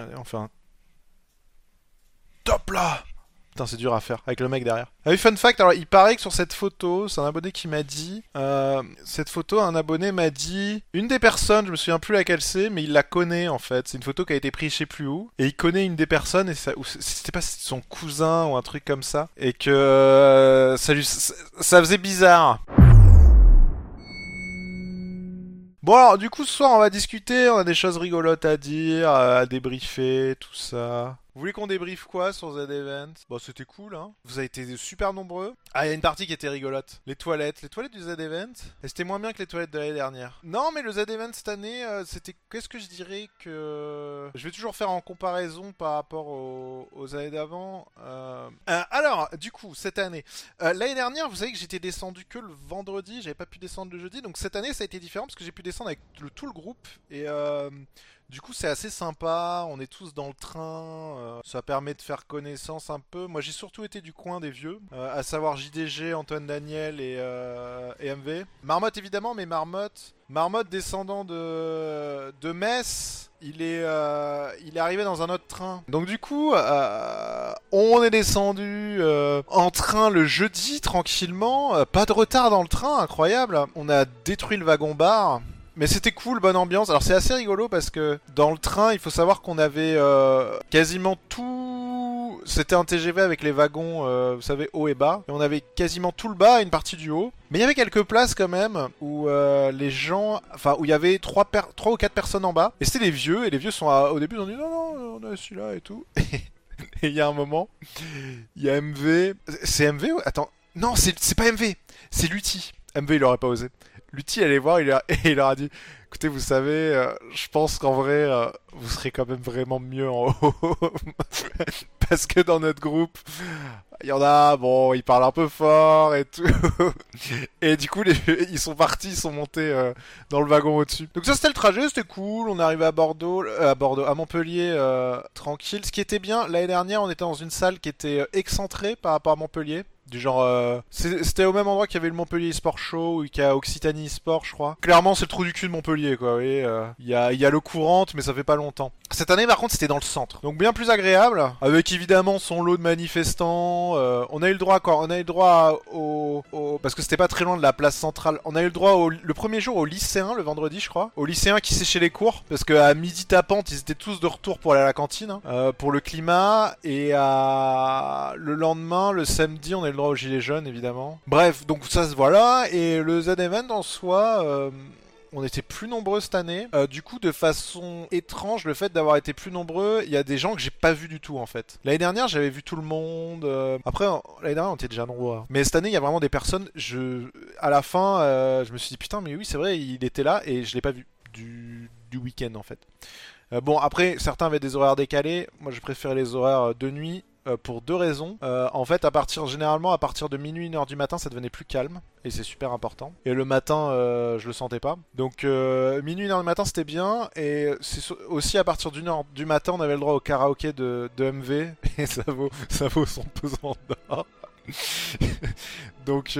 Allez, top là Putain, c'est dur à faire avec le mec derrière. Ah oui, fun fact, alors il paraît que sur cette photo, c'est un abonné qui m'a dit, euh, cette photo, un abonné m'a dit, une des personnes, je me souviens plus laquelle c'est, mais il la connaît en fait. C'est une photo qui a été prise je sais plus où, et il connaît une des personnes, et ça, c'était pas son cousin ou un truc comme ça, et que euh, ça lui, ça faisait bizarre. Bon alors du coup ce soir on va discuter, on a des choses rigolotes à dire, à débriefer, tout ça. Vous voulez qu'on débriefe quoi sur Z Event? Bon, c'était cool, hein. Vous avez été super nombreux. Ah, il y a une partie qui était rigolote. Les toilettes. Les toilettes du Z Event? C'était moins bien que les toilettes de l'année dernière. Non, mais le Z Event cette année, euh, c'était. Qu'est-ce que je dirais que. Je vais toujours faire en comparaison par rapport aux, années d'avant. Euh, euh, alors, du coup, cette année. l'année dernière, vous savez que j'étais descendu que le vendredi. J'avais pas pu descendre le jeudi. Donc cette année, ça a été différent parce que j'ai pu descendre avec tout le groupe. Et. Du coup, c'est assez sympa. On est tous dans le train. Euh, ça permet de faire connaissance un peu. Moi, j'ai surtout été du coin des vieux, euh, à savoir JDG, Antoine Daniel et, euh, MV. Marmotte, évidemment, mais Marmotte. Marmotte, descendant de, Metz. Il est, il est arrivé dans un autre train. Donc du coup, on est descendu en train le jeudi tranquillement. pas de retard dans le train, incroyable. On a détruit le wagon bar. Mais c'était cool, bonne ambiance. Alors c'est assez rigolo parce que dans le train, il faut savoir qu'on avait euh, quasiment tout. C'était un TGV avec les wagons, euh, vous savez, haut et bas. Et on avait quasiment tout le bas et une partie du haut. Mais il y avait quelques places quand même où euh, les gens, enfin où il y avait trois, ou quatre personnes en bas. Et c'était les vieux. Et les vieux sont au début ils ont dit non non on a celui-là et tout. et il y a un moment, il y a MV. C'est MV Attends, non c'est pas MV, c'est Lutti. MV il aurait pas osé. Lutti allait voir il a, et il leur a dit écoutez vous savez euh, je pense qu'en vrai euh, vous serez quand même vraiment mieux en haut parce que dans notre groupe il y en a bon ils parlent un peu fort et tout. Et du coup ils sont partis ils sont montés euh, dans le wagon au dessus donc ça c'était le trajet c'était cool. On est arrivé à Bordeaux à Bordeaux à Montpellier tranquille. Ce qui était bien l'année dernière on était dans une salle qui était excentrée par rapport à Montpellier du genre, euh, c'était au même endroit qu'il y avait le Montpellier Sport Show ou qu'il y a Occitanie Sport, je crois. Clairement, c'est le trou du cul de Montpellier, quoi. Vous voyez, euh, il y a, y a le courante, mais ça fait pas longtemps. Cette année, par contre, c'était dans le centre, donc bien plus agréable, avec évidemment son lot de manifestants. Euh, on a eu le droit, quoi? On a eu le droit au, parce que c'était pas très loin de la place centrale. On a eu le droit au, le premier jour au lycéen, le vendredi, je crois, au lycéen qui séchait les cours, parce qu'à midi tapante, ils étaient tous de retour pour aller à la cantine, hein, pour le climat, et à le lendemain, le samedi, on a eu le droit aux gilets jaunes évidemment. Bref, donc ça se voilà et le Z-Event en soi. Euh, on était plus nombreux cette année. Euh, du coup, de façon étrange, le fait d'avoir été plus nombreux, il y a des gens que j'ai pas vu du tout en fait. L'année dernière, j'avais vu tout le monde. Euh, après, l'année dernière, on était déjà nombreux. Hein. Mais cette année, il y a vraiment des personnes. À la fin, je me suis dit putain, mais oui, c'est vrai, il était là et je l'ai pas vu du, du week-end en fait. bon, après, certains avaient des horaires décalés. Moi, je préfère les horaires de nuit. Euh, pour deux raisons. Euh, en fait, à partir généralement à partir de minuit 1h du matin, ça devenait plus calme et c'est super important. Et le matin, euh, je le sentais pas. Donc minuit 1h du matin, c'était bien et aussi à partir d'une heure du matin, on avait le droit au karaoké de, de MV et ça vaut ça vaut son pesant d'or. donc,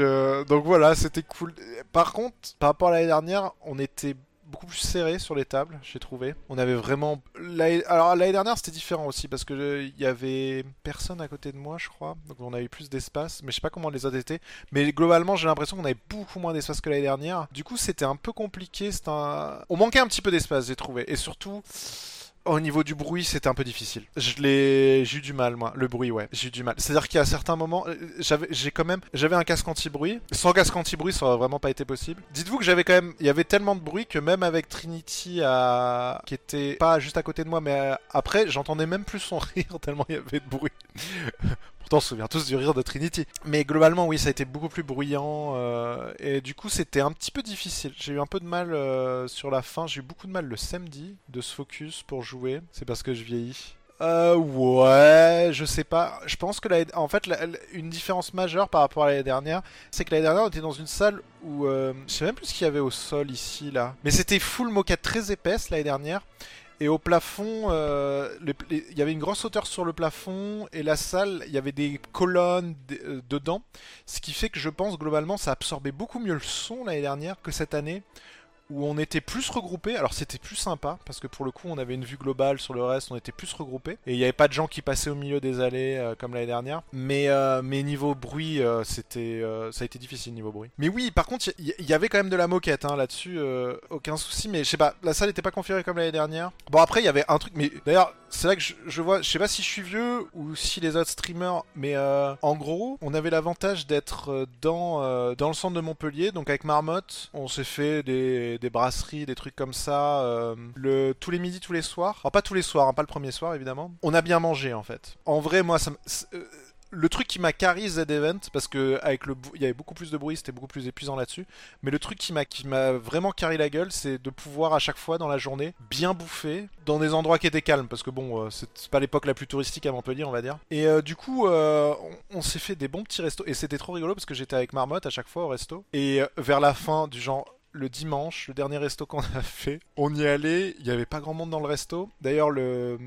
donc voilà, c'était cool. Par contre, par rapport à l'année dernière, on était beaucoup plus serré sur les tables, j'ai trouvé. On avait vraiment. Alors l'année dernière c'était différent aussi parce que il y avait personne à côté de moi, je crois, donc on avait plus d'espace. Mais je sais pas comment les autres étaient. Mais globalement, j'ai l'impression qu'on avait beaucoup moins d'espace que l'année dernière. Du coup, c'était un peu compliqué. Un... On manquait un petit peu d'espace, j'ai trouvé. Et surtout. Au niveau du bruit, c'était un peu difficile. Je l'ai, j'ai eu du mal moi. Le bruit, ouais, j'ai eu du mal. C'est-à-dire qu'à certains moments, euh, j'avais, j'ai quand même, j'avais un casque anti-bruit. Sans casque anti-bruit, ça aurait vraiment pas été possible. Dites-vous que j'avais quand même, il y avait tellement de bruit que même avec Trinity, à... qui était pas juste à côté de moi, mais euh, après, j'entendais même plus son rire tellement il y avait de bruit. On se souvient tous du rire de Trinity. Mais globalement, oui, ça a été beaucoup plus bruyant. Euh, et du coup, c'était un petit peu difficile. J'ai eu un peu de mal euh, sur la fin. J'ai eu beaucoup de mal le samedi de se focus pour jouer. C'est parce que je vieillis. Euh, ouais, je sais pas. Je pense que la, en fait, une différence majeure par rapport à l'année dernière, c'est que l'année dernière, on était dans une salle où euh, je sais même plus ce qu'il y avait au sol ici là, mais c'était full moquette très épaisse l'année dernière. Et au plafond, euh, il y avait une grosse hauteur sur le plafond et la salle, il y avait des colonnes euh, dedans. Ce qui fait que je pense globalement ça absorbait beaucoup mieux le son l'année dernière que cette année où on était plus regroupés. Alors c'était plus sympa parce que pour le coup on avait une vue globale sur le reste, on était plus regroupés et il n'y avait pas de gens qui passaient au milieu des allées euh, comme l'année dernière. Mais euh, mais niveau bruit, euh, c'était ça a été difficile niveau bruit. Mais oui, par contre il y, y, avait quand même de la moquette hein, là-dessus, aucun souci. Mais je sais pas, la salle n'était pas configurée comme l'année dernière. Bon après il y avait un truc, mais d'ailleurs c'est là que je, vois, je sais pas si je suis vieux ou si les autres streamers, mais en gros on avait l'avantage d'être dans dans le centre de Montpellier, donc avec Marmotte, on s'est fait des, des, brasseries, des trucs comme ça, euh, le, tous les midis, tous les soirs. Alors pas tous les soirs, hein, pas le premier soir évidemment. On a bien mangé en fait. En vrai, moi, ça, euh, le truc qui m'a carré Z Event, parce que avec le, il y avait beaucoup plus de bruit, c'était beaucoup plus épuisant là-dessus. Mais le truc qui m'a, vraiment carré la gueule, c'est de pouvoir à chaque fois dans la journée bien bouffer dans des endroits qui étaient calmes, parce que bon, euh, c'est pas l'époque la plus touristique à Montpellier, on va dire. Et euh, du coup, euh, on, on s'est fait des bons petits restos, et c'était trop rigolo parce que j'étais avec Marmotte à chaque fois au resto. Et vers la fin du genre le dimanche, le dernier resto qu'on a fait, on y allait, il n'y avait pas grand monde dans le resto. D'ailleurs, le,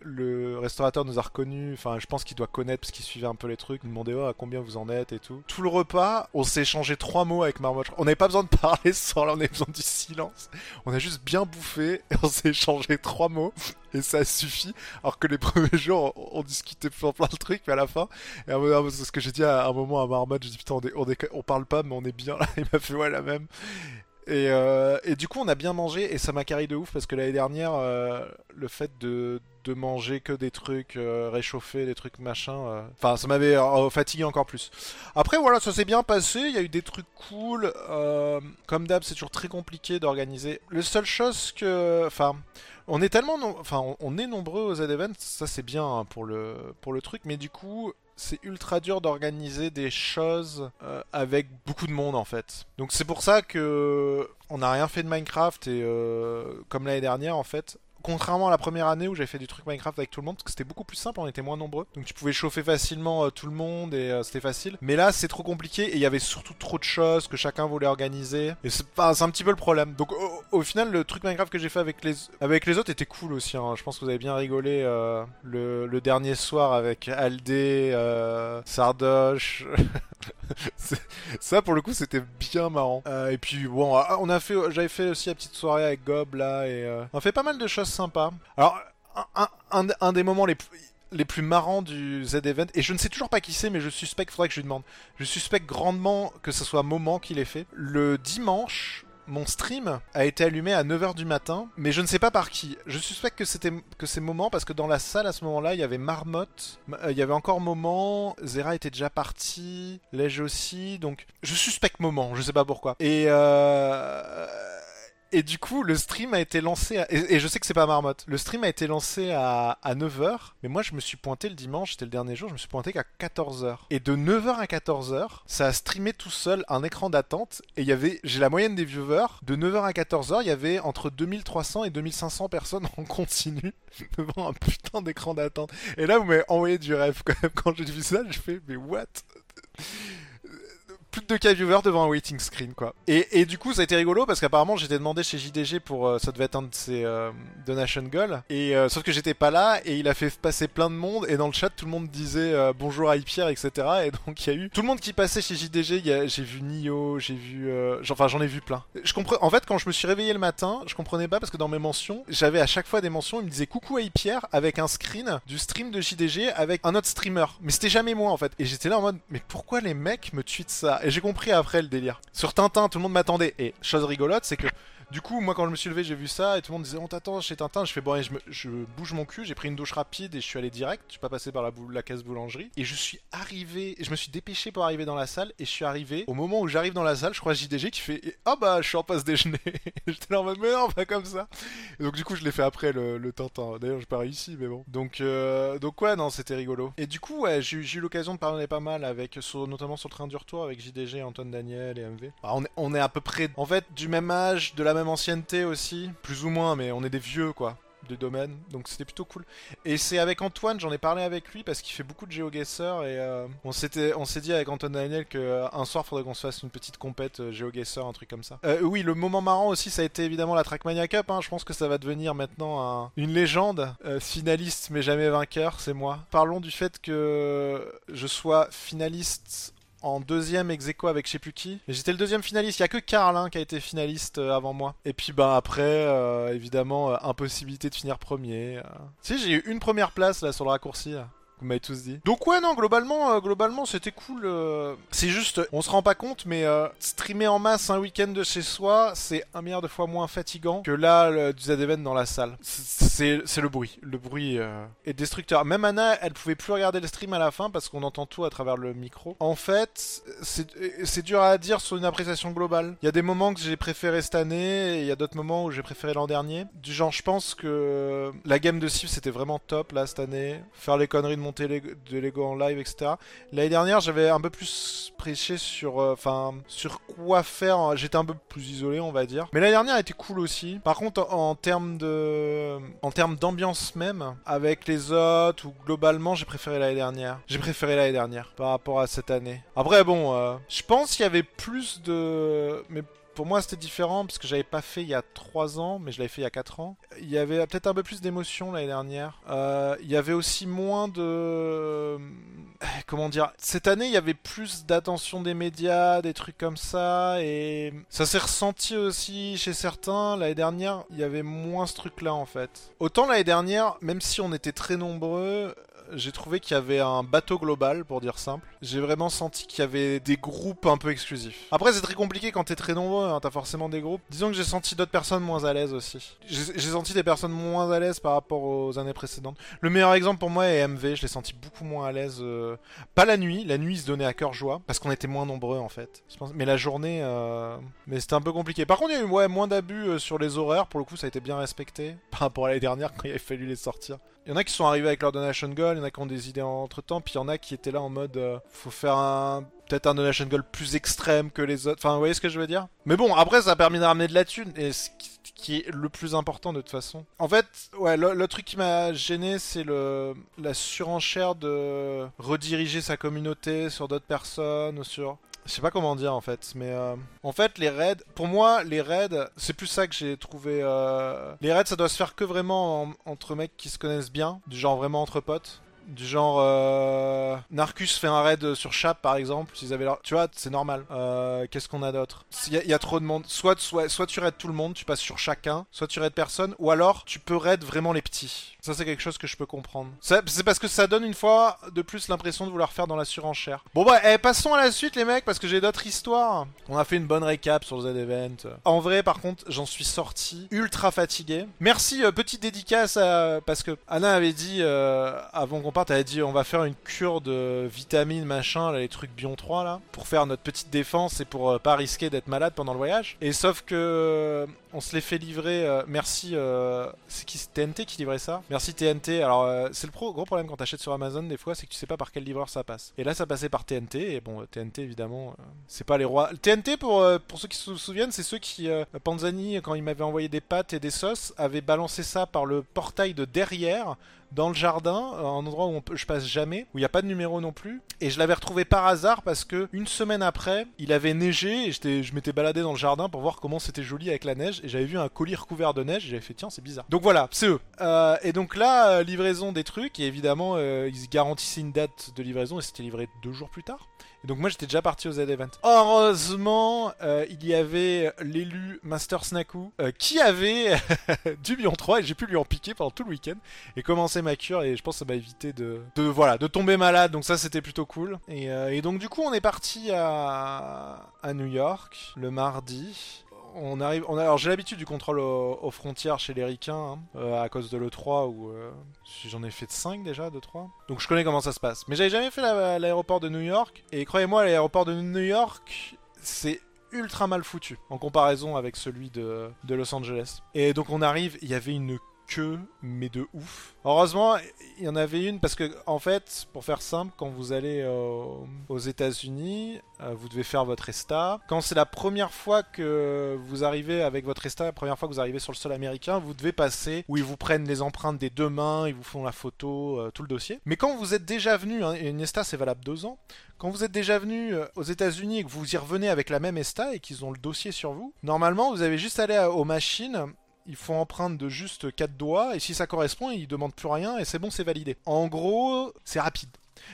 le restaurateur nous a reconnus, enfin je pense qu'il doit connaître parce qu'il suivait un peu les trucs, nous demandait oh, à combien vous en êtes et tout. Tout le repas, on s'est échangé trois mots avec Marmotte. On n'avait pas besoin de parler sans là, on avait besoin du silence. On a juste bien bouffé et on s'est échangé trois mots et ça suffit. Alors que les premiers jours, on, discutait plein, plein de trucs, mais à la fin, et c'est ce que j'ai dit à un moment à Marmotte, j'ai dit putain, on, on, on parle pas, mais on est bien là. Il m'a fait ouais la même. Et, euh, et, du coup, on a bien mangé et ça m'a carré de ouf parce que l'année dernière, euh, le fait de, manger que des trucs euh, réchauffés, des trucs machin, euh, enfin, ça m'avait fatigué encore plus. Après, voilà, ça s'est bien passé. Il y a eu des trucs cool. Comme d'hab, c'est toujours très compliqué d'organiser. La seule chose que, enfin, on est tellement, enfin, on, est nombreux aux Z-Events, ça c'est bien hein, pour le pour le truc, mais du coup, c'est ultra dur d'organiser des choses euh, avec beaucoup de monde en fait. Donc c'est pour ça que on n'a rien fait de Minecraft et euh, comme l'année dernière en fait, contrairement à la première année où j'avais fait du truc Minecraft avec tout le monde, parce que c'était beaucoup plus simple, on était moins nombreux. Donc tu pouvais chauffer facilement euh, tout le monde et euh, c'était facile. Mais là, c'est trop compliqué et il y avait surtout trop de choses que chacun voulait organiser. Et c'est un petit peu le problème. Donc au, final, le truc Minecraft que j'ai fait avec les, avec les autres était cool aussi. Hein. Je pense que vous avez bien rigolé euh, le, dernier soir avec Aldé, Sardoche. ça pour le coup c'était bien marrant et puis bon ah, on a fait j'avais fait aussi la petite soirée avec Gob là et on fait pas mal de choses sympas alors un, des moments les plus les marrants du Z-Event, et je ne sais toujours pas qui c'est, mais je suspecte, faudrait que je lui demande. Je suspecte grandement que ce soit Moment qui l'ait fait. Le dimanche, mon stream a été allumé à 9h du matin, mais je ne sais pas par qui. Je suspecte que c'était que c'est Moment parce que dans la salle à ce moment-là, il y avait Marmotte, il y avait encore Moment, Zera était déjà parti, Lège aussi, donc je suspecte Moment, je sais pas pourquoi. Et euh et du coup, le stream a été lancé, à... et, je sais que c'est pas Marmotte, le stream a été lancé à, à 9h, mais moi je me suis pointé le dimanche, c'était le dernier jour, je me suis pointé qu'à 14h. Et de 9h à 14h, ça a streamé tout seul un écran d'attente, et il y avait, j'ai la moyenne des viewers, de 9h à 14h, il y avait entre 2300 et 2500 personnes en continu devant un putain d'écran d'attente. Et là, vous m'avez envoyé du rêve quand même, quand j'ai vu ça, je fais, mais what? Plus de 2K viewers devant un waiting screen quoi. Et, et du coup ça a été rigolo parce qu'apparemment j'étais demandé chez JDG pour euh, ça devait être un de ses euh, donation goals. Et euh, sauf que j'étais pas là et il a fait passer plein de monde et dans le chat tout le monde disait euh, bonjour à Pierre etc et donc il y a eu tout le monde qui passait chez JDG j'ai vu Nio j'ai vu enfin j'en ai vu plein. Je comprends en fait quand je me suis réveillé le matin je comprenais pas parce que dans mes mentions j'avais à chaque fois des mentions il me disait coucou à Pierre avec un screen du stream de JDG avec un autre streamer. Mais c'était jamais moi en fait. Et j'étais là en mode mais pourquoi les mecs me tweetent ça? Et j'ai compris après le délire. Sur Tintin, tout le monde m'attendait. Et chose rigolote, c'est que du coup, moi quand je me suis levé, j'ai vu ça et tout le monde disait on t'attend chez Tintin. Je fais bon, je, me, je, bouge mon cul, j'ai pris une douche rapide et je suis allé direct. Je suis pas passé par la, case boulangerie et je suis arrivé. Je me suis dépêché pour arriver dans la salle et je suis arrivé au moment où j'arrive dans la salle. Je crois JDG qui fait ah oh bah je suis en passe déjeuner. J'étais là en mode mais non pas comme ça. Et donc du coup je l'ai fait après le, Tintin. D'ailleurs j'ai pas réussi mais bon. Donc euh, ouais non c'était rigolo. Et du coup ouais j'ai eu l'occasion de parler pas mal avec notamment sur le train du retour avec JDG, Antoine Daniel et MV. Alors, on, est, on est à peu près en fait du même âge, de la même ancienneté aussi plus ou moins, mais on est des vieux quoi du domaine, donc c'était plutôt cool. Et c'est avec Antoine, j'en ai parlé avec lui parce qu'il fait beaucoup de GeoGuessr et euh, on s'était, on s'est dit avec Antoine Daniel que euh, un soir faudrait qu'on se fasse une petite compète euh, un truc comme ça. Euh, oui, le moment marrant aussi, ça a été évidemment la Trackmania Cup. Hein. Je pense que ça va devenir maintenant un, une légende, euh, finaliste mais jamais vainqueur, c'est moi. Parlons du fait que je sois finaliste en deuxième ex avec je sais plus qui. J'étais le deuxième finaliste. Il y a que Karl hein, qui a été finaliste euh, avant moi. Et puis bah après, euh, évidemment, euh, impossibilité de finir premier. sais, j'ai eu une première place là sur le raccourci. Vous tous dit. Donc ouais non globalement euh, globalement c'était cool. euh. C'est juste on se rend pas compte mais euh, streamer en masse un week-end de chez soi c'est un milliard de fois moins fatigant que là le, du Z-Event dans la salle. C'est le bruit. Le bruit est destructeur. Même Anna elle pouvait plus regarder le stream à la fin parce qu'on entend tout à travers le micro. En fait c'est dur à dire sur une appréciation globale. Il y a des moments que j'ai préféré cette année et il y a d'autres moments où j'ai préféré l'an dernier. Du genre je pense que la game de Civ c'était vraiment top là cette année. Faire les conneries de de Lego en live, etc. L'année dernière, j'avais un peu plus prêché sur, euh, enfin, sur quoi faire. J'étais un peu plus isolé, on va dire. Mais l'année dernière était cool aussi. Par contre, en, en termes de, en termes d'ambiance même, avec les autres ou globalement, j'ai préféré l'année dernière. J'ai préféré l'année dernière par rapport à cette année. Après, bon, euh, je pense qu'il y avait plus de, mais pour moi, c'était différent parce que j'avais pas fait il y a 3 ans, mais je l'avais fait il y a 4 ans. Il y avait peut-être un peu plus d'émotion l'année dernière. Euh, il y avait aussi moins de. Comment dire Cette année, il y avait plus d'attention des médias, des trucs comme ça, et ça s'est ressenti aussi chez certains. L'année dernière, il y avait moins ce truc-là en fait. Autant l'année dernière, même si on était très nombreux, j'ai trouvé qu'il y avait un bateau global, pour dire simple. J'ai vraiment senti qu'il y avait des groupes un peu exclusifs. Après, c'est très compliqué quand t'es très nombreux, hein, t'as forcément des groupes. Disons que j'ai senti d'autres personnes moins à l'aise aussi. J'ai senti des personnes moins à l'aise par rapport aux années précédentes. Le meilleur exemple pour moi est MV, je l'ai senti beaucoup moins à l'aise. euh, Pas la nuit, la nuit il se donnait à cœur joie, parce qu'on était moins nombreux en fait. Mais la journée, euh, mais c'était un peu compliqué. Par contre, il y a eu moins d'abus euh, sur les horaires, pour le coup ça a été bien respecté, par rapport à l'année dernière quand il avait fallu les sortir. Il y en a qui sont arrivés avec leur donation goal, il y en a qui ont des idées entre temps, puis il y en a qui étaient là en mode euh, faut faire un peut-être un donation goal plus extrême que les autres. Enfin, vous voyez ce que je veux dire? Mais bon, après ça a permis de ramener de la thune et ce qui, est le plus important de toute façon. En fait, ouais, le, le truc qui m'a gêné, c'est le la surenchère de rediriger sa communauté sur d'autres personnes ou sur je sais pas comment dire en fait, mais euh, en fait les raids, pour moi les raids, c'est plus ça que j'ai trouvé. euh, Les raids ça doit se faire que vraiment en- entre mecs qui se connaissent bien, du genre vraiment entre potes. Du genre euh, Narcus fait un raid sur Chap par exemple, s'ils avaient leur... tu vois, c'est normal. Euh, Qu'est-ce qu'on a d'autre? Il y, a- trop de monde. Soit, soit, soit tu raides tout le monde, tu passes sur chacun, soit tu raides personne, ou alors tu peux raid vraiment les petits. Ça c'est quelque chose que je peux comprendre. C'est parce que ça donne une fois de plus l'impression de vouloir faire dans la surenchère. Bon bah, eh, passons à la suite les mecs parce que j'ai d'autres histoires. On a fait une bonne récap sur le Z-Event. En vrai par contre, j'en suis sorti ultra fatigué. Merci, euh, petite dédicace à... parce que Anna avait dit euh, avant qu'on a dit on va faire une cure de vitamines machin, les trucs Bion 3 là, pour faire notre petite défense et pour euh, pas risquer d'être malade pendant le voyage. Et sauf que euh, on se les fait livrer. euh, merci, c'est qui c'est TNT qui livrait ça? Merci TNT. Alors c'est le gros problème quand t'achètes sur Amazon des fois, c'est que tu sais pas par quel livreur ça passe. Et là ça passait par TNT et bon TNT évidemment, c'est pas les rois. TNT pour pour ceux qui se souviennent, c'est ceux qui Panzani quand il m'avait envoyé des pâtes et des sauces avait balancé ça par le portail de derrière dans le jardin, euh, un endroit où on peut, je passe jamais, où il n'y a pas de numéro non plus. Et je l'avais retrouvé par hasard parce que une semaine après, il avait neigé et je m'étais baladé dans le jardin pour voir comment c'était joli avec la neige et j'avais vu un colis recouvert de neige et j'avais fait tiens c'est bizarre. Donc voilà, c'est eux. Euh, et donc là, euh, livraison des trucs et évidemment euh, ils garantissaient une date de livraison et c'était livré deux jours plus tard. Et donc moi j'étais déjà parti au Z-Event. Heureusement, euh, il y avait l'élu Master Snaku euh, qui avait du Bion 3 et j'ai pu lui en piquer pendant tout le week-end et commencer ma cure et je pense que ça m'a évité de, de voilà de tomber malade donc ça c'était plutôt cool et, euh, et donc du coup on est parti à, à New York le mardi on arrive, on a, alors j'ai l'habitude du contrôle au- aux, frontières chez les ricains hein, euh, à cause de l'E3 où euh, j'en ai fait 5 déjà, de 3. Donc je connais comment ça se passe. Mais j'avais jamais fait la- l'aéroport de New York et croyez-moi l'aéroport de New York c'est ultra mal foutu en comparaison avec celui de, de Los Angeles. Et donc on arrive, il y avait une mais de ouf. Heureusement, il y en avait une parce que, en fait, pour faire simple, quand vous allez euh, aux États-Unis, euh, vous devez faire votre ESTA. Quand c'est la première fois que vous arrivez avec votre ESTA, la première fois que vous arrivez sur le sol américain, vous devez passer où ils vous prennent les empreintes des deux mains, ils vous font la photo, euh, tout le dossier. Mais quand vous êtes déjà venu, hein, une ESTA c'est valable deux ans, quand vous êtes déjà venu aux États-Unis et que vous y revenez avec la même ESTA et qu'ils ont le dossier sur vous, normalement vous avez juste à aller aux machines ils font empreinte de juste 4 doigts et si ça correspond, ils demandent plus rien et c'est bon, c'est validé. En gros, c'est rapide.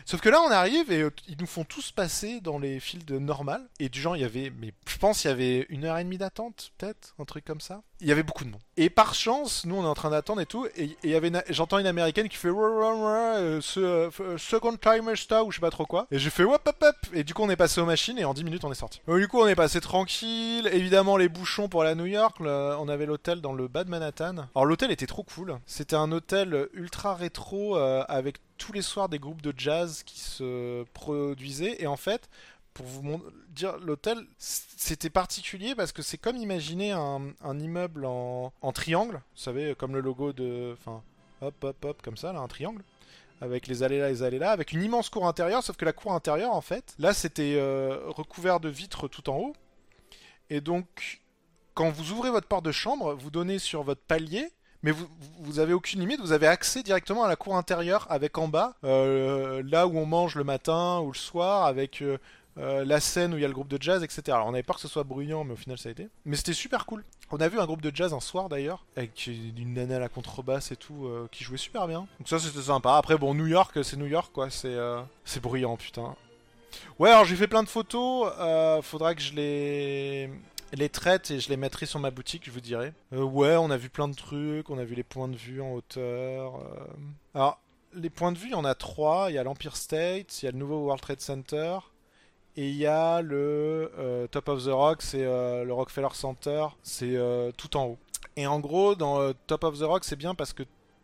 Sauf que là, on arrive et euh, ils nous font tous passer dans les files de normal. Et du genre, il y avait, mais je pense, il y avait une heure et demie d'attente, peut-être, un truc comme ça. Il y avait beaucoup de monde. Et par chance, nous, on est en train d'attendre et tout. Et avait, une- j'entends une américaine qui fait euh, euh, second timer star ou je sais pas trop quoi. Et j'ai fait hop hop hop. Et du coup, on est passé aux machines et en 10 minutes, on est sorti. Du coup, on est passé tranquille. Évidemment, les bouchons pour à New York. on avait l'hôtel dans le bas de Manhattan. Alors, l'hôtel était trop cool. C'était un hôtel ultra rétro avec tous les soirs des groupes de jazz qui se produisaient. Et en fait, pour vous dire, l'hôtel, c'était particulier parce que c'est comme imaginer un, immeuble en, en triangle. Vous savez, comme le logo de. Enfin, hop, hop, hop, comme ça, là, un triangle. Avec les allées là, les allées là, avec une immense cour intérieure, sauf que la cour intérieure, en fait, là, c'était euh, recouvert de vitres tout en haut. Et donc, quand vous ouvrez votre porte de chambre, vous donnez sur votre palier, mais vous, vous avez aucune limite, vous avez accès directement à la cour intérieure avec en bas, euh, là où on mange le matin ou le soir, avec euh, euh, la scène où il y a le groupe de jazz, etc. Alors on avait peur que ce soit bruyant, mais au final ça a été. Mais c'était super cool. On a vu un groupe de jazz un soir d'ailleurs, avec une nana à la contrebasse et tout, euh, qui jouait super bien. Donc ça c'était sympa. Après bon, New York, c'est New York quoi, c'est c'est bruyant putain. Ouais, alors j'ai fait plein de photos, faudra que je les les traite et je les mettrai sur ma boutique, je vous dirai. Euh, ouais, on a vu plein de trucs, on a vu les points de vue en hauteur. euh. Alors, les points de vue, il y en a trois. Il y a l'Empire State, il y a le nouveau World Trade Center, et il y a le euh, Top of the Rock, c'est le Rockefeller Center, c'est tout en haut. Et en gros, dans Top of the Rock, c'est bien parce que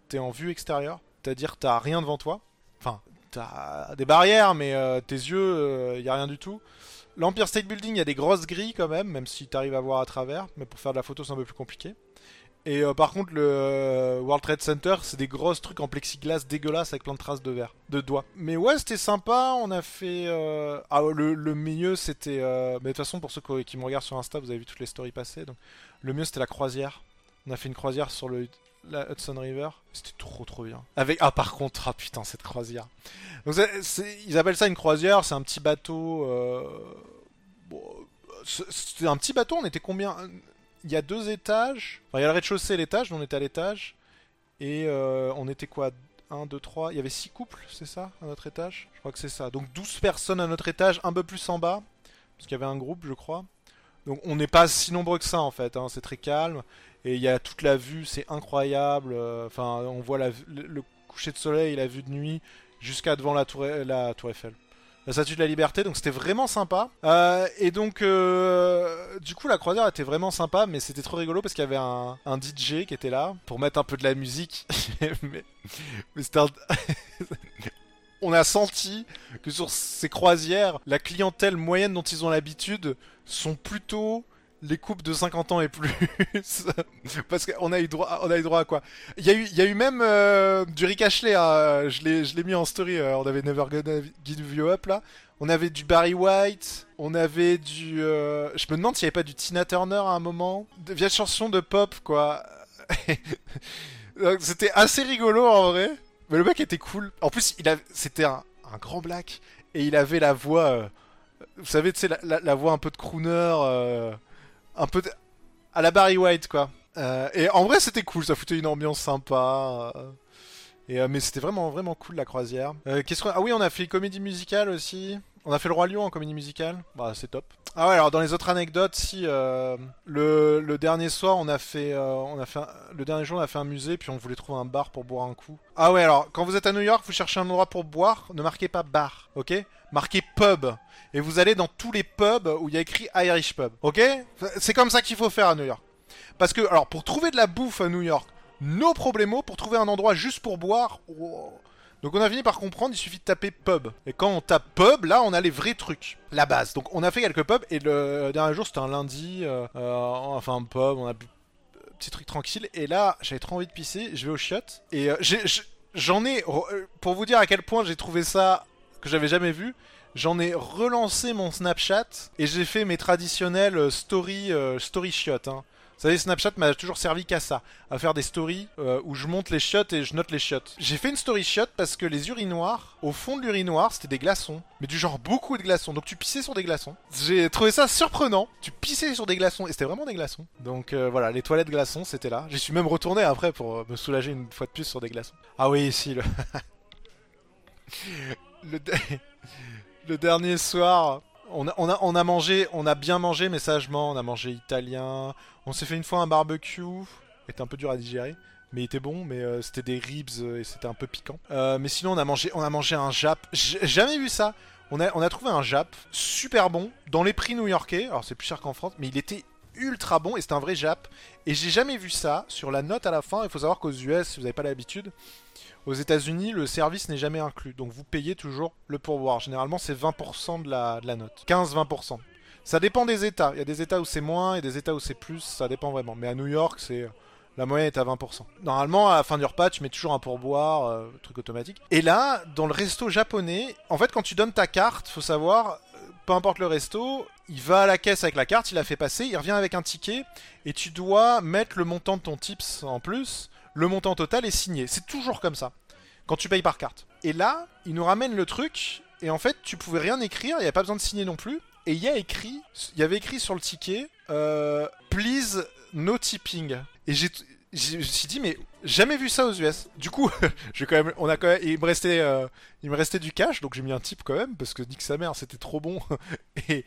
t'es en vue extérieure, c'est-à-dire t'as rien devant toi. Enfin, t'as des barrières, mais tes yeux, il y a rien du tout. L'Empire State Building, il y a des grosses grilles quand même, même si t'arrives à voir à travers, mais pour faire de la photo, c'est un peu plus compliqué. Et euh, par contre, le euh, World Trade Center, c'est des grosses trucs en plexiglas dégueulasses avec plein de traces de verre, de doigts. Mais ouais, c'était sympa. On a fait. euh, Ah, le, le mieux, c'était. Mais de toute façon, pour ceux qui qui me regardent sur Insta, vous avez vu toutes les stories passées. Donc, le mieux, c'était la croisière. On a fait une croisière sur le la Hudson River. C'était trop trop bien. Avec ah par contre ah putain cette croisière. Ils appellent ça une croisière. C'est un petit bateau. euh, C'était un petit bateau. On était combien Il y a deux étages. Enfin, il y a le rez-de-chaussée l'étage. On était à l'étage. Et euh, on était quoi 1, 2, 3. Il y avait 6 couples, c'est ça, à notre étage? Je crois que c'est ça. Donc 12 personnes à notre étage, un peu plus en bas. Parce qu'il y avait un groupe, je crois. Donc on n'est pas si nombreux que ça en fait. hein, C'est très calme. Et il y a toute la vue, c'est incroyable. euh, Enfin, on voit le, coucher de soleil la vue de nuit jusqu'à devant la tour, Eiffel. La statue de la liberté, donc c'était vraiment sympa. Euh, et donc, euh, du coup, la croisière était vraiment sympa, mais c'était trop rigolo parce qu'il y avait un, un DJ qui était là pour mettre un peu de la musique. mais mais c'était un... On a senti que sur ces croisières, la clientèle moyenne dont ils ont l'habitude sont plutôt les couples de 50 ans et plus. Parce qu'on a eu droit, on a eu droit à quoi? Il y a eu, il y a eu même euh, du Rick Ashley. hein, je l'ai, je l'ai mis en story. euh, on avait Never Gonna Give You Up là. On avait du Barry White. On avait du. euh, je me demande s'il n'y avait pas du Tina Turner à un moment. De vieilles chansons de pop quoi. C'était assez rigolo en vrai. Mais le mec était cool. En plus, il a... c'était un, grand black. Et il avait la voix. vous savez, tu sais, la, la- la voix un peu de crooner. Un peu à la Barry White, quoi. Euh, et en vrai, c'était cool. Ça foutait une ambiance sympa. euh, et, euh, mais c'était vraiment, vraiment cool la croisière. Qu'est-ce qu'on... Ah oui, on a fait comédie musicale aussi. On a fait le Roi Lion en comédie musicale. Bah, c'est top. Ah ouais, alors dans les autres anecdotes, si euh, le, dernier soir, on a fait, euh, on a fait, le dernier jour, on a fait un musée, puis on voulait trouver un bar pour boire un coup. Ah ouais, alors quand vous êtes à New York, vous cherchez un endroit pour boire, ne marquez pas bar, ok? Marquez pub. Et vous allez dans tous les pubs où il y a écrit Irish pub, ok? C'est comme ça qu'il faut faire à New York. Parce que, alors, pour trouver de la bouffe à New York, no problemo, pour trouver un endroit juste pour boire. Donc on a fini par comprendre, il suffit de taper pub. Et quand on tape pub, là on a les vrais trucs, la base. Donc on a fait quelques pubs et le dernier jour c'était un lundi, euh, euh, enfin un pub, on a bu petit truc tranquille. Et là j'avais trop envie de pisser, je vais au chiottes et euh, j'en ai, euh, pour vous dire à quel point j'ai trouvé ça que j'avais jamais vu. J'en ai relancé mon Snapchat et j'ai fait mes traditionnels euh, story euh, story shots. Hein. Vous savez, Snapchat m'a toujours servi qu'à ça, à faire des stories euh, où je monte les shots et je note les shots. J'ai fait une story shot parce que les urinoirs, au fond de l'urinoir, c'était des glaçons, mais du genre beaucoup de glaçons. Donc tu pissais sur des glaçons. J'ai trouvé ça surprenant. Tu pissais sur des glaçons et c'était vraiment des glaçons. Donc euh, voilà, les toilettes glaçons, c'était là. J'y suis même retourné après pour euh, me soulager une fois de plus sur des glaçons. Ah oui, ici le le, le dernier soir, on a, bien mangé, mais sagement. On a mangé italien. On s'est fait une fois un barbecue. Était un peu dur à digérer. Mais il était bon, mais euh, c'était des ribs euh, et c'était un peu piquant. Euh, mais sinon, on a mangé, on a mangé un Jap. Jamais vu ça. On a, on a trouvé un Jap super bon dans les prix new-yorkais. Alors c'est plus cher qu'en France, mais il était ultra bon et c'était un vrai Jap. Et j'ai jamais vu ça sur la note à la fin. Il faut savoir qu'aux US, si vous n'avez pas l'habitude, aux États-Unis, le service n'est jamais inclus. Donc vous payez toujours le pourboire. Généralement, c'est 20% de la, note. 15-20%. Ça dépend des États. Il y a des États où c'est moins et des États où c'est plus. Ça dépend vraiment. Mais à New York, c'est la moyenne est à 20%. Normalement, à la fin du repas, tu mets toujours un pourboire, euh, truc automatique. Et là, dans le resto japonais, en fait, quand tu donnes ta carte, faut savoir, peu importe le resto, il va à la caisse avec la carte, il la fait passer, il revient avec un ticket, et tu dois mettre le montant de ton tips en plus, le montant total est signé. C'est toujours comme ça, quand tu payes par carte. Et là, il nous ramène le truc, et en fait, tu pouvais rien écrire, il n'y a pas besoin de signer non plus. Et il y a écrit, il y avait écrit sur le ticket, euh, please no tipping. Et j'ai, me suis dit, mais jamais vu ça aux US. Du coup, j'ai quand même, on a quand même, il me restait, euh, il me restait du cash, donc j'ai mis un tip quand même parce que nique sa mère, c'était trop bon. et,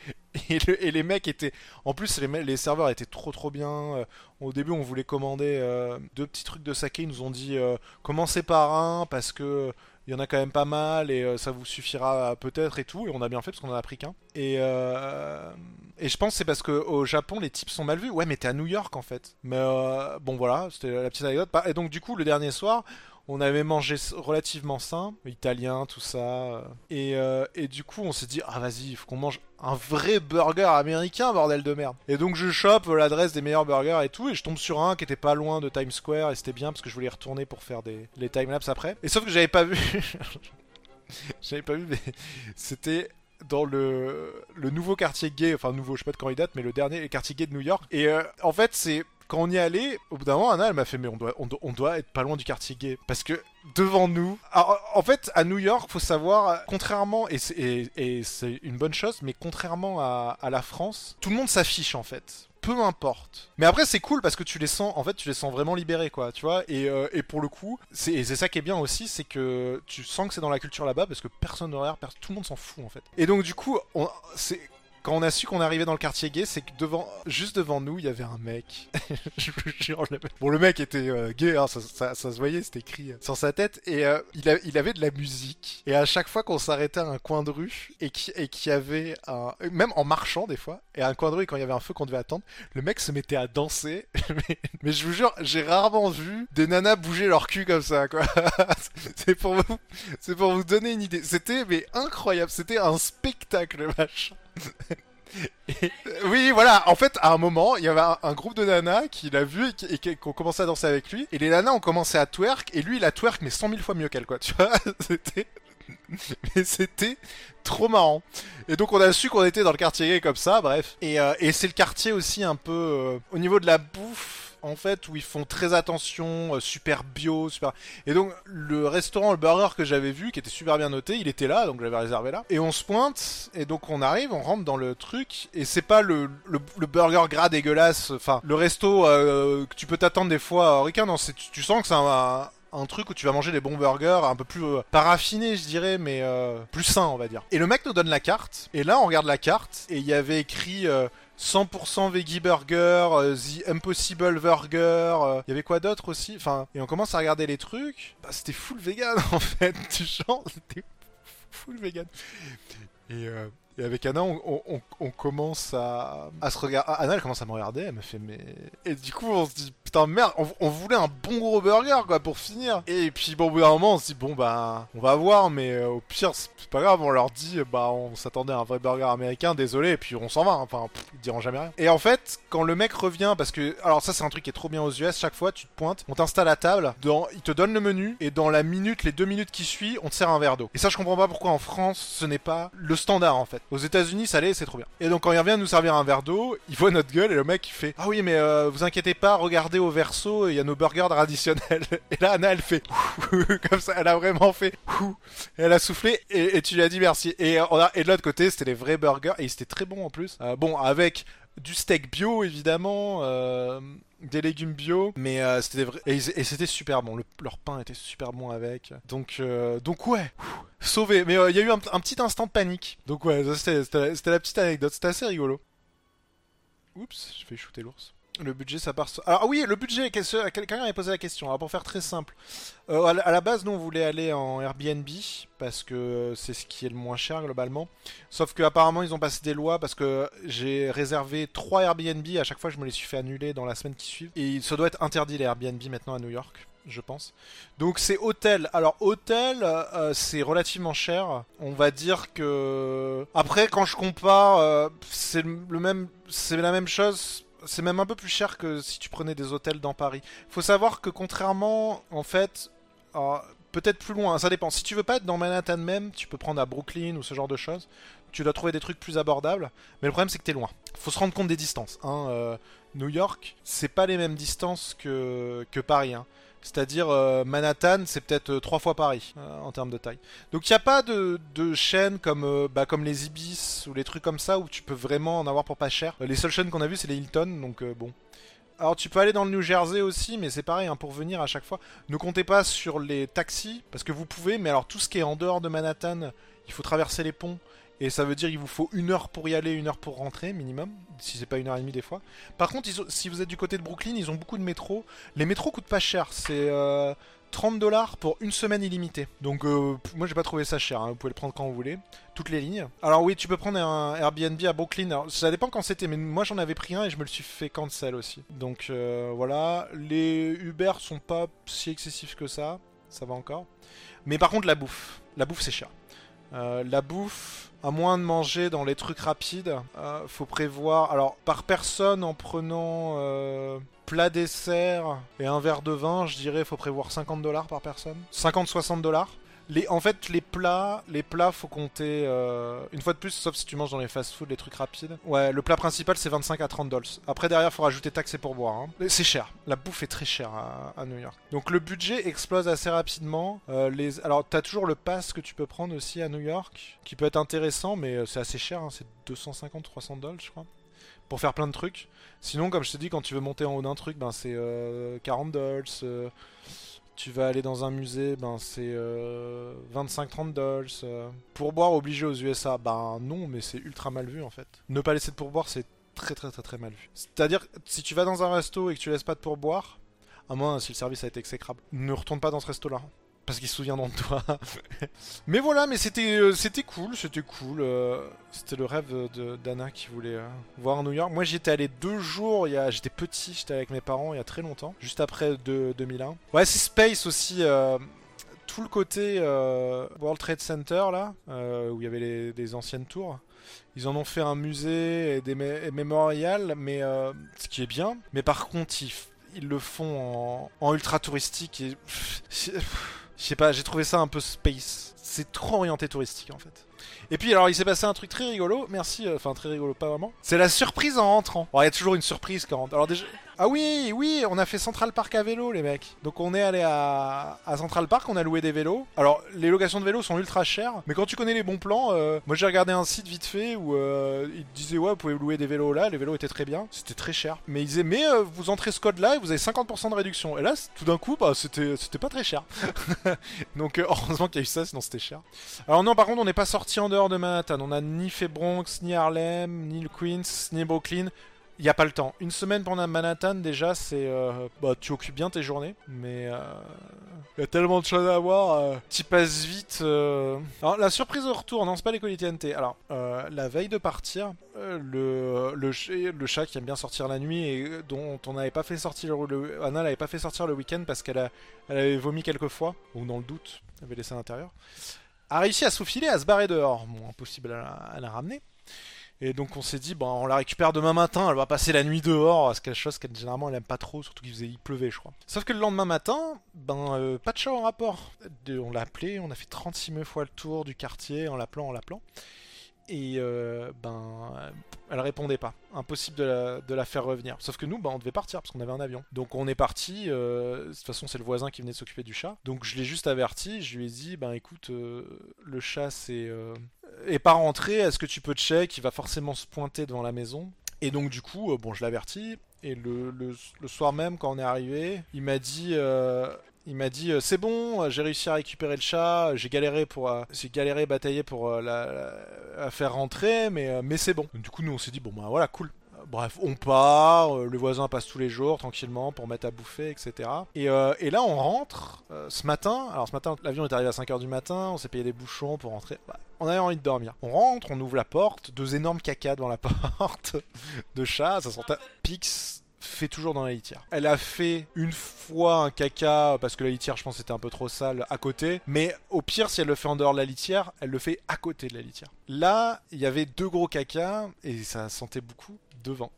et, les mecs étaient, en plus les, serveurs étaient trop trop bien. Euh, au début, on voulait commander euh, deux petits trucs de saké, ils nous ont dit commencez par un parce que il y en a quand même pas mal et ça vous suffira peut-être et tout. Et on a bien fait parce qu'on en a pris qu'un. Et, et je pense c'est parce qu'au Japon les types sont mal vus. Ouais, mais t'es à New York en fait. Mais bon, voilà, c'était la petite anecdote. Et donc, du coup, le dernier soir, on avait mangé relativement sain, italien, tout ça. Et, euh, et du coup, on s'est dit, ah vas-y, il faut qu'on mange un vrai burger américain, bordel de merde. Et donc je chope l'adresse des meilleurs burgers et tout, et je tombe sur un qui était pas loin de Times Square, et c'était bien parce que je voulais retourner pour faire des les timelapses après. Et sauf que j'avais pas vu... j'avais pas vu, mais c'était dans le, le nouveau quartier gay, enfin nouveau, je sais pas de quand mais le dernier quartier gay de New York. Et euh, en fait, c'est quand on y allait, au bout d'un moment, Anna, elle m'a fait, mais on doit, on, on doit être pas loin du quartier gay. Parce que devant nous. En fait, à New York, faut savoir, contrairement, et c'est, une bonne chose, mais contrairement à, la France, tout le monde s'affiche en fait peu importe. Mais après c'est cool parce que tu les sens, en fait tu les sens vraiment libérés quoi, tu vois. Et, euh, et pour le coup, c'est, ça qui est bien aussi, c'est que tu sens que c'est dans la culture là-bas parce que personne ne tout le monde s'en fout en fait. Et donc du coup, c'est quand on a su qu'on arrivait dans le quartier gay, c'est que devant, juste devant nous, il y avait un mec. le mec. Bon, le mec était euh, gay, hein, ça, ça, ça, se voyait, c'était écrit euh, sur sa tête, et euh, il, il avait de la musique. Et à chaque fois qu'on s'arrêtait à un coin de rue et qu'il y avait un, même en marchant des fois, et à un coin de rue quand il y avait un feu qu'on devait attendre, le mec se mettait à danser. mais, mais, je vous jure, j'ai rarement vu des nanas bouger leur cul comme ça, quoi. c'est pour vous, pour vous donner une idée. C'était mais incroyable, c'était un spectacle, machin. Oui, voilà. En fait, à un moment, il y avait un, groupe de nanas qui l'a vu et qui, et commencé à danser avec lui. Et les nanas ont commencé à twerk. Et lui, il a twerk, mais 100 000 fois mieux qu'elle, quoi. Tu vois C'était. Mais c'était trop marrant. Et donc on a su qu'on était dans le quartier gay comme ça, bref. Et, euh, c'est le quartier aussi un peu euh, au niveau de la bouffe en fait où ils font très attention, euh, super bio, super. Et donc le restaurant, le burger que j'avais vu, qui était super bien noté, il était là, donc j'avais réservé là. Et on se pointe, et donc on arrive, on rentre dans le truc, et c'est pas le, burger gras dégueulasse, enfin le resto euh, que tu peux t'attendre des fois, Ricain, non, tu, tu sens que c'est un, un truc où tu vas manger des bons burgers un peu plus euh, je dirais, mais euh, plus sains, on va dire. Et le mec nous donne la carte, et là on regarde la carte, et il y avait écrit euh, 100% veggie burger, euh, The Impossible Burger, il euh, y avait quoi d'autre aussi? Enfin, et on commence à regarder les trucs, bah, c'était full vegan en fait, du genre, c'était full vegan. Et, euh, avec Anna, on, commence à, à se regarder. Anna, elle commence à me regarder, elle me fait mais. Et du coup, on se dit putain merde, on, voulait un bon gros burger quoi pour finir. Et puis bon, au bout d'un moment, on se dit bon bah, on va voir, mais euh, au pire c'est pas grave. On leur dit bah on s'attendait à un vrai burger américain, désolé, et puis on s'en va. Enfin, pff, ils diront jamais rien. Et en fait, quand le mec revient, parce que alors ça c'est un truc qui est trop bien aux US, chaque fois tu te pointes, on t'installe à table, dans, il te donne le menu, et dans la minute, les deux minutes qui suivent, on te sert un verre d'eau. Et ça je comprends pas pourquoi en France ce n'est pas le standard en fait. Aux États-Unis, ça l'est, c'est trop bien. Et donc quand il revient nous servir un verre d'eau, il voit notre gueule et le mec il fait ah oui mais euh, vous inquiétez pas, regardez au verso, il y a nos burgers traditionnels. Et là Anna elle fait comme ça, elle a vraiment fait elle a soufflé et, tu lui as dit merci. Et on a et de l'autre côté c'était les vrais burgers et c'était très bon en plus. Euh, bon avec du steak bio évidemment. Euh, des légumes bio, mais euh, c'était et, c'était super bon. Le, leur pain était super bon avec. Donc, euh, donc ouais. sauvé. Mais euh, il y a eu un, un petit instant de panique. Donc ouais, c'était la petite anecdote. C'était assez rigolo. Oups, je fais shooter l'ours. Le budget, ça part. Alors ah oui, le budget. Quelqu'un avait posé la question. Alors pour faire très simple, Euh, à la base, nous on voulait aller en Airbnb parce que c'est ce qui est le moins cher globalement. Sauf que apparemment ils ont passé des lois parce que j'ai réservé trois Airbnb. À chaque fois, je me les suis fait annuler dans la semaine qui suit. Et ça doit être interdit les Airbnb maintenant à New York, je pense. Donc c'est hôtel. Alors hôtel, euh, c'est relativement cher. On va dire que après quand je compare, euh, c'est le même, c'est la même chose. C'est même un peu plus cher que si tu prenais des hôtels dans Paris. Faut savoir que contrairement, en fait, peut-être plus loin, ça dépend. Si tu veux pas être dans Manhattan même, tu peux prendre à Brooklyn ou ce genre de choses. Tu dois trouver des trucs plus abordables. Mais le problème c'est que t'es loin. Faut se rendre compte des distances. Hein. Euh, New York, c'est pas les mêmes distances que, que Paris. Hein. C'est-à-dire euh, Manhattan, c'est peut-être euh, trois fois Paris euh, en termes de taille. Donc il n'y a pas de, de chaînes comme, bah, comme les Ibis ou les trucs comme ça où tu peux vraiment en avoir pour pas cher. Les seules chaînes qu'on a vues, c'est les Hilton, donc bon. Alors tu peux aller dans le New Jersey aussi, mais c'est pareil, hein, pour venir à chaque fois. Ne comptez pas sur les taxis, parce que vous pouvez, mais alors tout ce qui est en dehors de Manhattan, il faut traverser les ponts. Et ça veut dire qu'il vous faut une heure pour y aller, une heure pour rentrer, minimum, si c'est pas une heure et demie des fois. Par contre, si vous êtes du côté de Brooklyn, ils ont beaucoup de métros. Les métros coûtent pas cher, c'est euh, 30 dollars pour une semaine illimitée. Donc euh, moi j'ai pas trouvé ça cher, hein. vous pouvez le prendre quand vous voulez, toutes les lignes. Alors oui, tu peux prendre un Airbnb à Brooklyn, ça dépend quand c'était, mais moi j'en avais pris un et je me le suis fait cancel aussi. Donc euh, voilà, les Uber sont pas si excessifs que ça, ça va encore. Mais par contre la bouffe, la bouffe c'est cher. Euh, la bouffe, à moins de manger dans les trucs rapides, euh, faut prévoir. Alors, par personne, en prenant euh, plat dessert et un verre de vin, je dirais faut prévoir 50 dollars par personne. 50-60 dollars. En fait, les plats, les plats, faut compter euh, une fois de plus, sauf si tu manges dans les fast-food, les trucs rapides. Ouais, le plat principal c'est 25 à 30 dollars. Après derrière, faut rajouter taxes et pourboire. Hein. C'est cher. La bouffe est très chère à, New York. Donc le budget explose assez rapidement. Euh, alors t'as toujours le pass que tu peux prendre aussi à New York, qui peut être intéressant, mais euh, c'est assez cher. hein. C'est 250-300 dollars, je crois pour faire plein de trucs. Sinon, comme je te dis, quand tu veux monter en haut d'un truc, ben c'est euh, 40 dollars. Tu vas aller dans un musée, ben c'est euh, 25-30 dollars. euh. Pourboire obligé aux USA, ben non, mais c'est ultra mal vu en fait. Ne pas laisser de pourboire, c'est très très très très mal vu. C'est-à-dire, si tu vas dans un resto et que tu laisses pas de pourboire, à moins si le service a été exécrable, ne retourne pas dans ce resto-là. Parce qu'ils se souviendront de toi. mais voilà, mais c'était euh, c'était cool, c'était cool. euh, c'était le rêve de- d'Anna qui voulait euh, voir New York. Moi, j'y étais allé deux jours. J'étais petit, j'étais avec mes parents il y a très longtemps, juste après de, 2001. Ouais, c'est Space aussi. tout le côté World Trade Center là, où il y avait les, anciennes tours. Ils en ont fait un musée et des mémorials, mais ce qui est bien. Mais par contre, ils, ils le font en, en ultra touristique et je sais pas, j'ai trouvé ça un peu space. C'est trop orienté touristique en fait. Et puis alors il s'est passé un truc très rigolo, merci, euh, enfin très rigolo pas vraiment. C'est la surprise en rentrant. Alors il y a toujours une surprise quand on rentre. Alors déjà... Ah oui, oui, on a fait Central Park à vélo les mecs. Donc on est allé à, à Central Park, on a loué des vélos. Alors les locations de vélos sont ultra chères, mais quand tu connais les bons plans, euh, moi j'ai regardé un site vite fait où euh, ils disaient ouais vous pouvez louer des vélos là, les vélos étaient très bien, c'était très cher. Mais ils disaient mais vous entrez ce code là et vous avez 50% de réduction. Et là tout d'un coup bah c'était c'était pas très cher. Donc heureusement qu'il y a eu ça, sinon c'était cher. Alors non, par contre, on n'est pas sorti en dehors de Manhattan. On a ni fait Bronx, ni Harlem, ni le Queens, ni Brooklyn. Il n'y a pas le temps. Une semaine pendant Manhattan, déjà, c'est... euh, bah, tu occupes bien tes journées, mais... euh, Il y a tellement de choses à voir. Euh, tu passes vite. euh. Alors, la surprise au retour, non, c'est pas les colis TNT. Alors, euh, la veille de partir, euh, le, le, ch- le chat qui aime bien sortir la nuit et euh, dont on n'avait pas fait sortir le, Anna l'avait pas fait sortir le week-end parce qu'elle a, elle avait vomi quelques fois, ou dans le doute, elle avait laissé à l'intérieur, a réussi à se faufiler, à se barrer dehors. Bon, impossible à la, ramener. Et donc on s'est dit, bon, on la récupère demain matin, elle va passer la nuit dehors, c'est quelque chose qu'elle généralement elle aime pas trop, surtout qu'il pleuvait, je crois. Sauf que le lendemain matin, ben, euh, pas de chat en rapport. On l'a appelé, on a fait 36 000 fois le tour du quartier en l'appelant, en l'appelant. Et euh, ben, elle répondait pas. Impossible de la, faire revenir. Sauf que nous, ben, on devait partir parce qu'on avait un avion. Donc on est parti. euh, de toute façon, c'est le voisin qui venait s'occuper du chat. Donc je l'ai juste averti. Je lui ai dit, ben écoute, euh, le chat c'est euh, est pas rentré. Est-ce que tu peux check? Il va forcément se pointer devant la maison. Et donc du coup, euh, bon, je l'avertis. Et le, soir même, quand on est arrivé, il m'a dit, euh, il m'a dit, euh, c'est bon, j'ai réussi à récupérer le chat. J'ai galéré pour, j'ai galéré, bataillé pour la, faire rentrer, mais, mais c'est bon. Du coup, nous, on s'est dit, bon bah voilà, cool. Bref, on part, euh, le voisin passe tous les jours tranquillement pour mettre à bouffer, etc. Et, euh, et là, on rentre euh, ce matin. Alors, ce matin, l'avion est arrivé à 5h du matin, on s'est payé des bouchons pour rentrer. Bah, on avait envie de dormir. On rentre, on ouvre la porte, deux énormes caca devant la porte de chat, ça sentait. Pix fait toujours dans la litière. Elle a fait une fois un caca parce que la litière, je pense, était un peu trop sale à côté. Mais au pire, si elle le fait en dehors de la litière, elle le fait à côté de la litière. Là, il y avait deux gros caca et ça sentait beaucoup devant.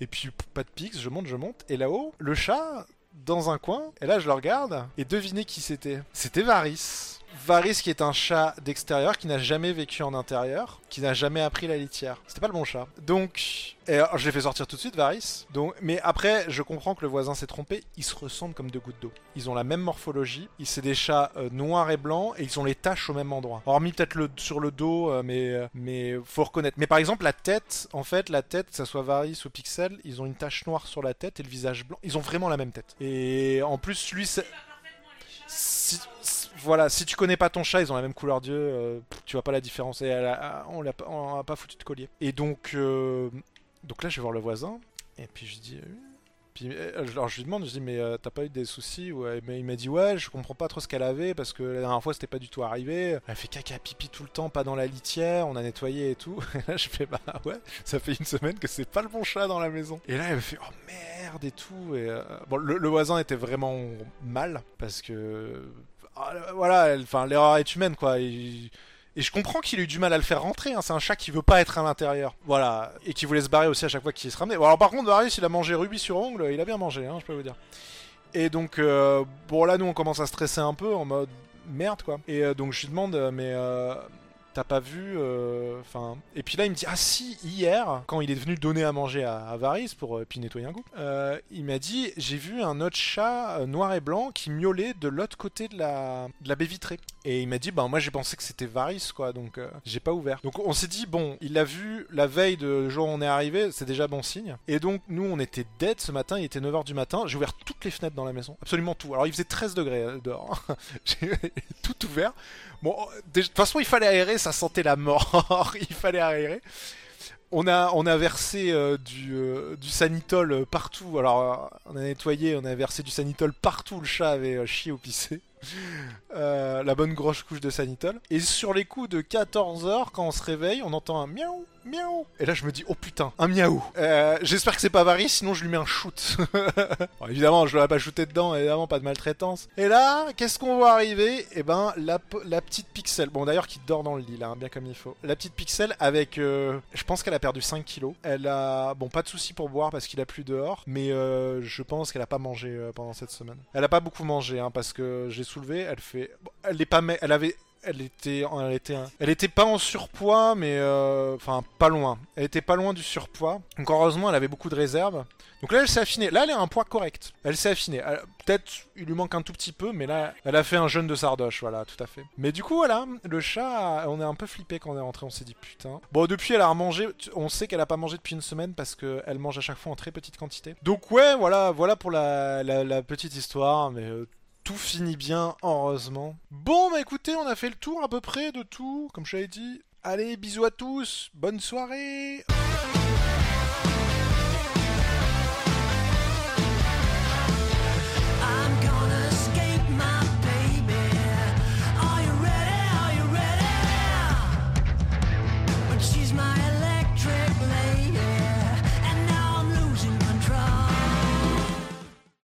Et puis pas de pix, je monte, je monte. Et là-haut, le chat dans un coin. Et là, je le regarde. Et devinez qui c'était C'était Varys. Varys qui est un chat d'extérieur qui n'a jamais vécu en intérieur, qui n'a jamais appris la litière. C'était pas le bon chat. Donc, alors, je l'ai fait sortir tout de suite, Varys. Donc, mais après, je comprends que le voisin s'est trompé. Ils se ressemblent comme deux gouttes d'eau. Ils ont la même morphologie. C'est des chats euh, noirs et blancs et ils ont les taches au même endroit. Hormis peut-être sur le dos, euh, mais euh, mais faut reconnaître. Mais par exemple, la tête, en fait, la tête, que ça soit Varys ou Pixel, ils ont une tache noire sur la tête et le visage blanc. Ils ont vraiment la même tête. Et en plus, lui, c'est si, voilà, si tu connais pas ton chat, ils ont la même couleur d'yeux, euh, tu vois pas la différence. Et on l'a a pas foutu de collier. Et donc, euh, donc là, je vais voir le voisin. Et puis je dis. Euh, puis, euh, alors je lui demande, je dis mais euh, t'as pas eu des soucis mais Il m'a dit ouais, je comprends pas trop ce qu'elle avait parce que la dernière fois c'était pas du tout arrivé. Elle fait caca pipi tout le temps, pas dans la litière, on a nettoyé et tout. Et là je fais bah ouais, ça fait une semaine que c'est pas le bon chat dans la maison. Et là elle me fait oh merde et tout. Et euh, bon, le, le voisin était vraiment mal parce que ah, voilà, enfin l'erreur est humaine quoi. Et, et je comprends qu'il ait eu du mal à le faire rentrer. hein. C'est un chat qui veut pas être à l'intérieur. Voilà. Et qui voulait se barrer aussi à chaque fois qu'il se ramenait. Bon, alors par contre, Darius, il a mangé rubis sur ongle. Il a bien mangé, hein, je peux vous dire. Et donc, euh, bon là, nous, on commence à stresser un peu en mode merde, quoi. Et euh, donc, je lui demande, euh, mais euh, t'as pas vu euh, Enfin. et puis là, il me dit, ah si, hier, quand il est venu donner à manger à, à Varys pour euh, puis nettoyer un coup, euh, il m'a dit, j'ai vu un autre chat noir et blanc qui miaulait de l'autre côté de la, de la baie vitrée. Et il m'a dit, bah moi j'ai pensé que c'était Varys, quoi, donc j'ai pas ouvert. Donc on s'est dit, bon, il l'a vu la veille de le jour où on est arrivé, c'est déjà bon signe. Et donc nous on était dead ce matin, il était 9h du matin, j'ai ouvert toutes les fenêtres dans la maison, absolument tout. Alors il faisait 13 degrés dehors, j'ai tout ouvert. Bon, de toute façon il fallait aérer, sentait la mort, il fallait aérer. On a, on a versé euh, du, euh, du sanitol euh, partout. Alors, on a nettoyé, on a versé du sanitol partout. Le chat avait chié ou pissé. La bonne grosse couche de sanitol. Et sur les coups de 14h, quand on se réveille, on entend un miaou, miaou. Et là, je me dis, oh putain, un miaou. Euh, J'espère que c'est pas Varys, sinon je lui mets un shoot. Bon, évidemment, je l'aurais pas shooté dedans, évidemment, pas de maltraitance. Et là, qu'est-ce qu'on voit arriver? Eh ben, la, la petite pixel. Bon, d'ailleurs, qui dort dans le lit, là, hein, bien comme il faut. La petite pixel avec. euh, je pense qu'elle a perdu 5 kilos. Elle a. Bon, pas de souci pour boire parce qu'il a plu dehors. Mais euh, je pense qu'elle a pas mangé pendant cette semaine. Elle a pas beaucoup mangé, hein, parce que j'ai soulevé. Elle fait. bon, elle est pas. Elle avait. Elle était, elle était, elle était pas en surpoids, mais euh, enfin pas loin. Elle était pas loin du surpoids. Donc heureusement, elle avait beaucoup de réserves. Donc là, elle s'est affinée. Là, elle a un poids correct. Elle s'est affinée. Peut-être il lui manque un tout petit peu, mais là, elle a fait un jeûne de sardoche, voilà, tout à fait. Mais du coup, voilà, le chat, on est un peu flippé quand on est rentré. On s'est dit putain. Bon, depuis, elle a remangé. On sait qu'elle a pas mangé depuis une semaine parce qu'elle mange à chaque fois en très petite quantité. Donc ouais, voilà, voilà pour la, la, la petite histoire, mais. euh, tout finit bien, heureusement. Bon, bah écoutez, on a fait le tour à peu près de tout, comme je l'avais dit. Allez, bisous à tous, bonne soirée